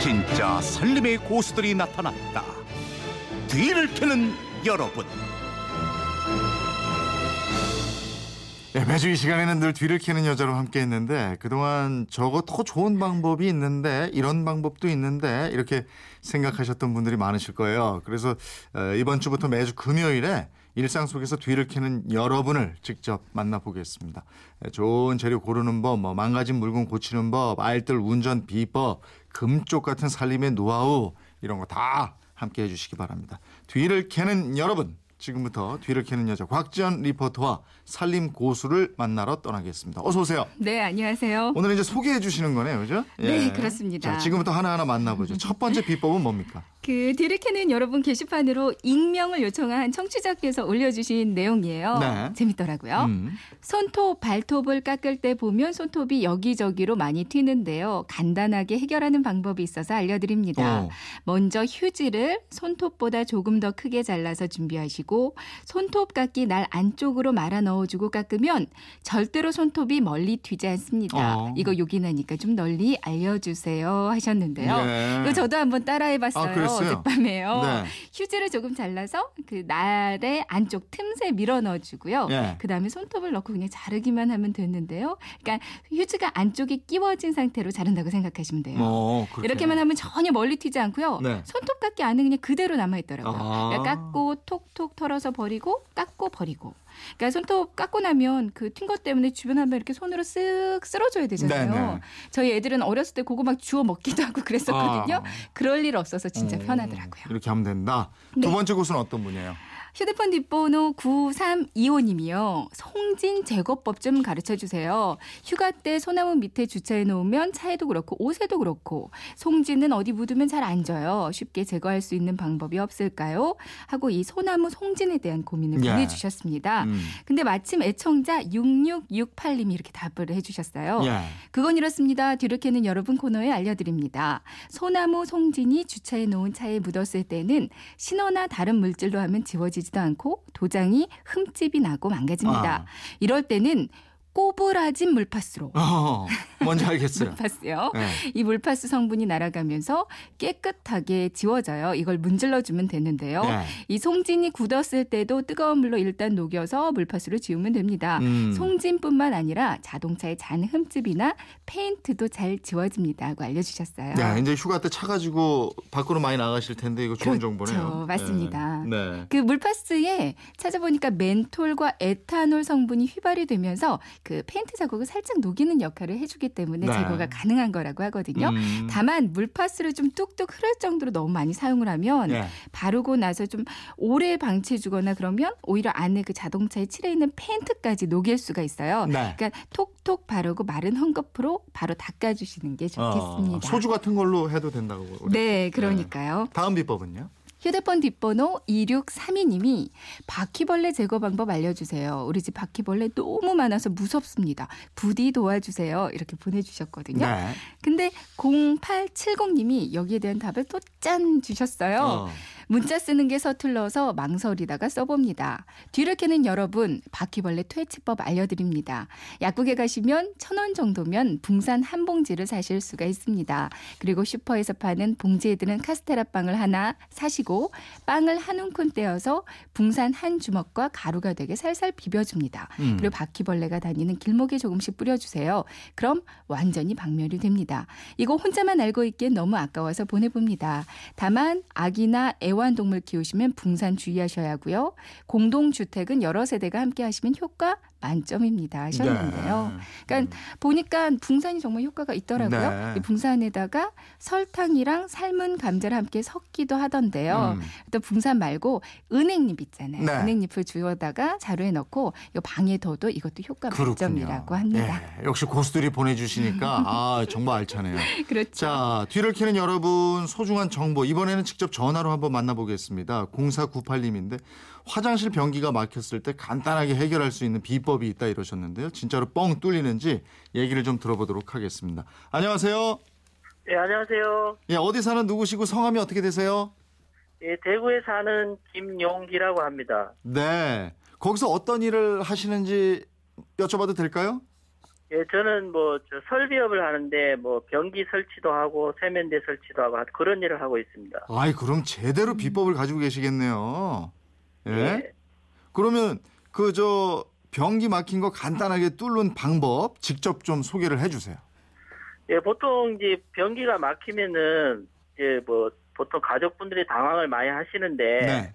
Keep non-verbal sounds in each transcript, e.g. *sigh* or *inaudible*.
진짜 살림의 고수들이 나타났다. 뒤를 캐는 여러분. 네, 매주 이 시간에는 늘 뒤를 캐는 여자로 함께 했는데 그동안 저거 더 좋은 방법이 있는데 이런 방법도 있는데 이렇게 생각하셨던 분들이 많으실 거예요. 그래서 어, 이번 주부터 매주 금요일에 일상 속에서 뒤를 캐는 여러분을 직접 만나보겠습니다. 네, 좋은 재료 고르는 법, 뭐 망가진 물건 고치는 법, 알뜰 운전 비법, 금쪽 같은 살림의 노하우 이런 거 다 함께 해주시기 바랍니다. 뒤를 캐는 여러분 지금부터 뒤를 캐는 여자 곽지연 리포터와 살림 고수를 만나러 떠나겠습니다. 어서 오세요. 네, 안녕하세요. 오늘 이제 소개해 주시는 거네요, 그죠? 네, 그렇습니다. 자, 지금부터 하나하나 만나보죠. 첫 번째 비법은 뭡니까? 그 디르케는 여러분 게시판으로 익명을 요청한 청취자께서 올려주신 내용이에요. 네. 재밌더라고요. 음. 손톱, 발톱을 깎을 때 보면 손톱이 여기저기로 많이 튀는데요. 간단하게 해결하는 방법이 있어서 알려드립니다. 어. 먼저 휴지를 손톱보다 조금 더 크게 잘라서 준비하시고 손톱 깎기 날 안쪽으로 말아 넣어주고 깎으면 절대로 손톱이 멀리 튀지 않습니다. 어. 이거 요긴하니까 좀 널리 알려주세요 하셨는데요. 예. 이거 저도 한번 따라해봤어요. 아, 어젯밤에요. 네. 휴지를 조금 잘라서 그 날의 안쪽 틈새 밀어 넣어주고요. 예. 그 다음에 손톱을 넣고 그냥 자르기만 하면 되는데요. 그러니까 휴지가 안쪽에 끼워진 상태로 자른다고 생각하시면 돼요. 어, 그렇게. 이렇게만 하면 전혀 멀리 튀지 않고요. 네. 손톱깎이 안에 그냥 그대로 남아 있더라고요. 아. 그러니까 깎고 톡톡 털어서 버리고 깎고 버리고. 그러니까 손톱 깎고 나면 그 튄 것 때문에 주변 한번 이렇게 손으로 쓱 쓸어줘야 되잖아요. 네네. 저희 애들은 어렸을 때 그거 막 주워 먹기도 하고 그랬었거든요. 아. 그럴 일 없어서 진짜 어, 편하더라고요. 이렇게 하면 된다. 두 네. 번째 곳은 어떤 분이에요? 휴대폰 뒷번호 9325님이요. 송진 제거법 좀 가르쳐 주세요. 휴가 때 소나무 밑에 주차해 놓으면 차에도 그렇고 옷에도 그렇고 송진은 어디 묻으면 잘 안 져요. 쉽게 제거할 수 있는 방법이 없을까요? 하고 이 소나무 송진에 대한 고민을 예. 보내주셨습니다. 음. 근데 마침 애청자 6668님이 이렇게 답을 해주셨어요. 예. 그건 이렇습니다. 뒤를 캐는 여러분 코너에 알려드립니다. 소나무 송진이 주차해 놓은 차에 묻었을 때는 신호나 다른 물질로 하면 지워지 지도 않고 도장이 흠집이 나고 망가집니다. 아. 이럴 때는 꼬부라진 물파스로 어, 뭔지 알겠어요. 물파스요. 예. 이 물파스 성분이 날아가면서 깨끗하게 지워져요. 이걸 문질러 주면 되는데요. 예. 이 송진이 굳었을 때도 뜨거운 물로 일단 녹여서 물파스로 지우면 됩니다. 음. 송진뿐만 아니라 자동차의 잔 흠집이나 페인트도 잘 지워집니다. 하고 알려주셨어요. 네, 이제 휴가 때 차 가지고 밖으로 많이 나가실 텐데 이거 좋은 그렇죠. 정보네요. 맞습니다. 네. 네. 그 물파스에 찾아보니까 멘톨과 에탄올 성분이 휘발이 되면서 그 페인트 자국을 살짝 녹이는 역할을 해주기 때문에 네. 제거가 가능한 거라고 하거든요. 음. 다만 물파스를 좀 뚝뚝 흐를 정도로 너무 많이 사용을 하면 예. 바르고 나서 좀 오래 방치해 주거나 그러면 오히려 안에 그 자동차에 칠해 있는 페인트까지 녹일 수가 있어요. 네. 그러니까 톡톡 바르고 마른 헝겊으로 바로 닦아 주시는 게 좋겠습니다. 어, 소주 같은 걸로 해도 된다고. 네, 그러니까요. 다음 비법은요? 휴대폰 뒷번호 2632님이 바퀴벌레 제거 방법 알려주세요. 우리 집 바퀴벌레 너무 많아서 무섭습니다. 부디 도와주세요. 이렇게 보내주셨거든요. 네. 근데 0870님이 여기에 대한 답을 또 짠 주셨어요. 어. 문자 쓰는 게 서툴러서 망설이다가 써봅니다. 뒤를 캐는 여러분 바퀴벌레 퇴치법 알려드립니다. 약국에 가시면 천 원 정도면 붕산 한 봉지를 사실 수가 있습니다. 그리고 슈퍼에서 파는 봉지에 드는 카스테라 빵을 하나 사시고 빵을 한 움큼 떼어서 붕산 한 주먹과 가루가 되게 살살 비벼줍니다. 음. 그리고 바퀴벌레가 다니는 길목에 조금씩 뿌려주세요. 그럼 완전히 박멸이 됩니다. 이거 혼자만 알고 있기엔 너무 아까워서 보내봅니다. 다만 아기나 애완 동물 키우시면 붕산 주의하셔야 하고요. 공동주택은 여러 세대가 함께 하시면 효과 만점입니다 하셨는데요. 네. 그러니까 보니까 붕산이 정말 효과가 있더라고요. 네. 이 붕산에다가 설탕이랑 삶은 감자를 함께 섞기도 하던데요. 음. 또 붕산 말고 은행잎 있잖아요. 네. 은행잎을 주워다가 자루에 넣고 이 방에 둬도 이것도 효과 그렇군요. 만점이라고 합니다. 예, 역시 고수들이 보내주시니까 *laughs* 아 정말 알차네요. 그렇죠. 자 뒤를 캐는 여러분 소중한 정보 이번에는 직접 전화로 한번 만나 보겠습니다. 0498님인데 화장실 변기가 막혔을 때 간단하게 해결할 수 있는 비법이 있다 이러셨는데요. 진짜로 뻥 뚫리는지 얘기를 좀 들어보도록 하겠습니다. 안녕하세요. 예, 안녕하세요. 예, 어디 사는 누구시고 성함이 어떻게 되세요? 예, 대구에 사는 김용기라고 합니다. 네. 거기서 어떤 일을 하시는지 여쭤봐도 될까요? 예, 저는 뭐저 설비업을 하는데 뭐 변기 설치도 하고 세면대 설치도 하고 그런 일을 하고 있습니다. 아이 그럼 제대로 비법을 가지고 계시겠네요. 예? 예. 그러면 그 저 변기 막힌 거 간단하게 뚫는 방법 직접 좀 소개를 해주세요. 예, 보통 이제 변기가 막히면은 이제 뭐 보통 가족분들이 당황을 많이 하시는데 네.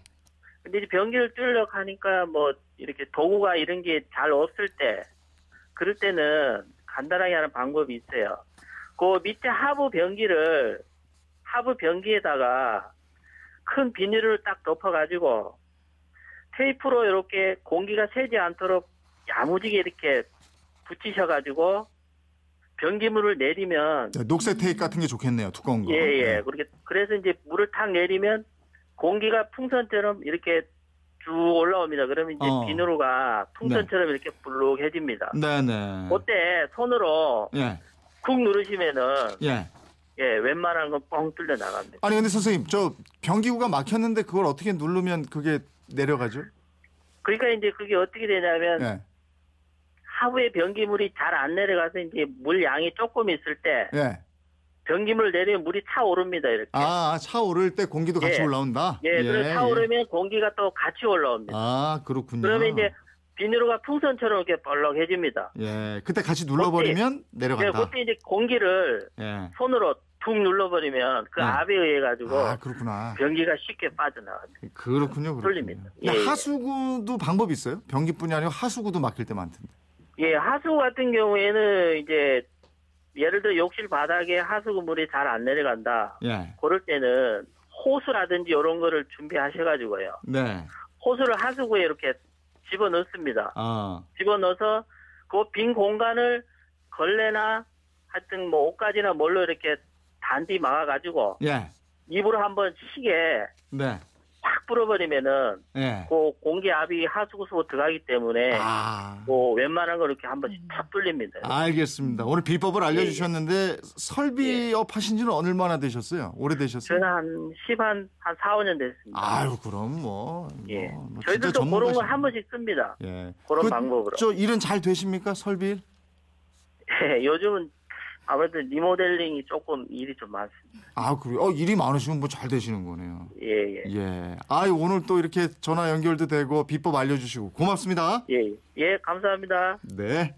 근데 이제 변기를 뚫려고 하니까 뭐 이렇게 도구가 이런 게 잘 없을 때 그럴 때는 간단하게 하는 방법이 있어요. 그 밑에 하부 변기를 하부 변기에다가 큰 비닐을 딱 덮어가지고 테이프로 이렇게 공기가 새지 않도록 야무지게 이렇게 붙이셔가지고 변기물을 내리면 네, 녹색 테이프 같은 게 좋겠네요. 두꺼운 거. 예, 예. 네. 그렇게, 그래서 이제 물을 탁 내리면 공기가 풍선처럼 이렇게 쭉 올라옵니다. 그러면 이제 어. 비누가 풍선처럼 이렇게 불룩해집니다. 네네. 그때 손으로 예, 쿡 누르시면은, 예. 예, 웬만한 건 뻥 뚫려 나갑니다. 아니 근데 선생님 저 변기구가 막혔는데 그걸 어떻게 누르면 그게 내려가죠? 그러니까 이제 그게 어떻게 되냐면, 예, 하부에 변기물이 잘 안 내려가서 이제 물 양이 조금 있을 때, 예. 변기물 내리면 물이 차오릅니다, 이렇게. 아, 차 오를 때 공기도 같이 예. 올라온다. 예, 그래서 차오르면 공기가 또 같이 올라옵니다. 아, 그렇군요. 그러면 이제 비누가 풍선처럼 이렇게 벌렁해집니다. 예, 그때 같이 눌러버리면 네, 내려간다. 그때 이제 공기를 예. 손으로 툭 눌러버리면 그 네. 압에 의해 가지고 아, 그렇구나. 변기가 쉽게 빠져나갑니다. 그렇군요. 야, 예, 예. 하수구도 방법이 있어요? 변기뿐이 아니고 하수구도 막힐 때 많던데. 예, 하수 같은 경우에는 이제 예를 들어 욕실 바닥에 하수구 물이 잘 안 내려간다. 예. 그럴 때는 호수라든지 이런 거를 준비하셔가지고요. 네. 호수를 하수구에 이렇게 집어 넣습니다. 아, 집어 넣어서 그 빈 공간을 걸레나 하여튼 뭐 옷가지나 뭘로 이렇게 단디 막아가지고 예. 입으로 한번 시게 네. 확 불어버리면은 예. 그 공기 압이 하수구 속으로 들어가기 때문에 아. 뭐 웬만한 거 이렇게 한 번씩 탁 뚫립니다. 알겠습니다. 오늘 비법을 예, 알려주셨는데 설비업 하신 지는 얼마나 되셨어요? 오래되셨어요? 저는 한 10, 한, 한 4, 5년 됐습니다. 아유, 그럼 뭐. 예. 뭐, 뭐 저희들도 그런 거 전문가시- 한 번씩 씁니다. 예. 그런 방법으로. 저 일은 잘 되십니까? 설비? *laughs* 예, 요즘은 아무래도 리모델링이 조금 일이 좀 많습니다. 아, 그래요? 어, 일이 많으시면 뭐 잘 되시는 거네요. 예, 예. 예. 아유, 오늘 또 이렇게 전화 연결도 되고 비법 알려주시고 고맙습니다. 예, 예, 감사합니다. 네.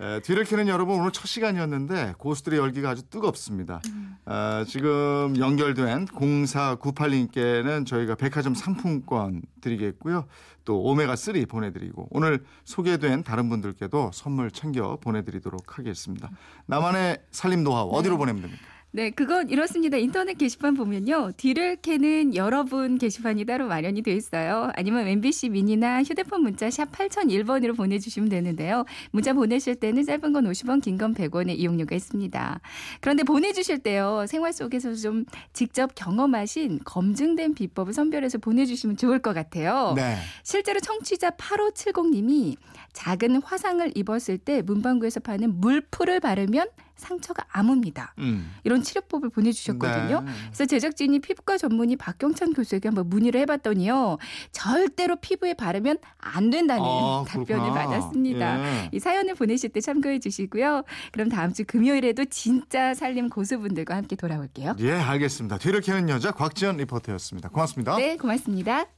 에, 뒤를 캐는 여러분 오늘 첫 시간이었는데 고스들의 열기가 아주 뜨겁습니다. 아, 지금 연결된 0498님께는 저희가 백화점 상품권 드리겠고요. 또 오메가3 보내드리고 오늘 소개된 다른 분들께도 선물 챙겨 보내드리도록 하겠습니다. 나만의 살림 노하우 어디로 보내면 됩니까? 네, 그건 이렇습니다. 인터넷 게시판 보면요. 뒤를 캐는 여러분 게시판이 따로 마련이 돼 있어요. 아니면 MBC 미니나 휴대폰 문자 샵 8001번으로 보내주시면 되는데요. 문자 보내실 때는 짧은 건 50원, 긴 건 100원의 이용료가 있습니다. 그런데 보내주실 때요. 생활 속에서 좀 직접 경험하신 검증된 비법을 선별해서 보내주시면 좋을 것 같아요. 네. 실제로 청취자 8570님이 작은 화상을 입었을 때 문방구에서 파는 물풀을 바르면 상처가 아뭅니다. 음. 이런 치료법을 보내주셨거든요. 네. 그래서 제작진이 피부과 전문의 박경찬 교수에게 한번 문의를 해봤더니요. 절대로 피부에 바르면 안 된다는 아, *laughs* 답변을 그렇구나. 받았습니다. 예. 이 사연을 보내실 때 참고해 주시고요. 그럼 다음 주 금요일에도 진짜 살림 고수분들과 함께 돌아올게요. 예, 알겠습니다. 뒤를 캐는 여자 곽지연 리포터였습니다. 고맙습니다. 네, 고맙습니다.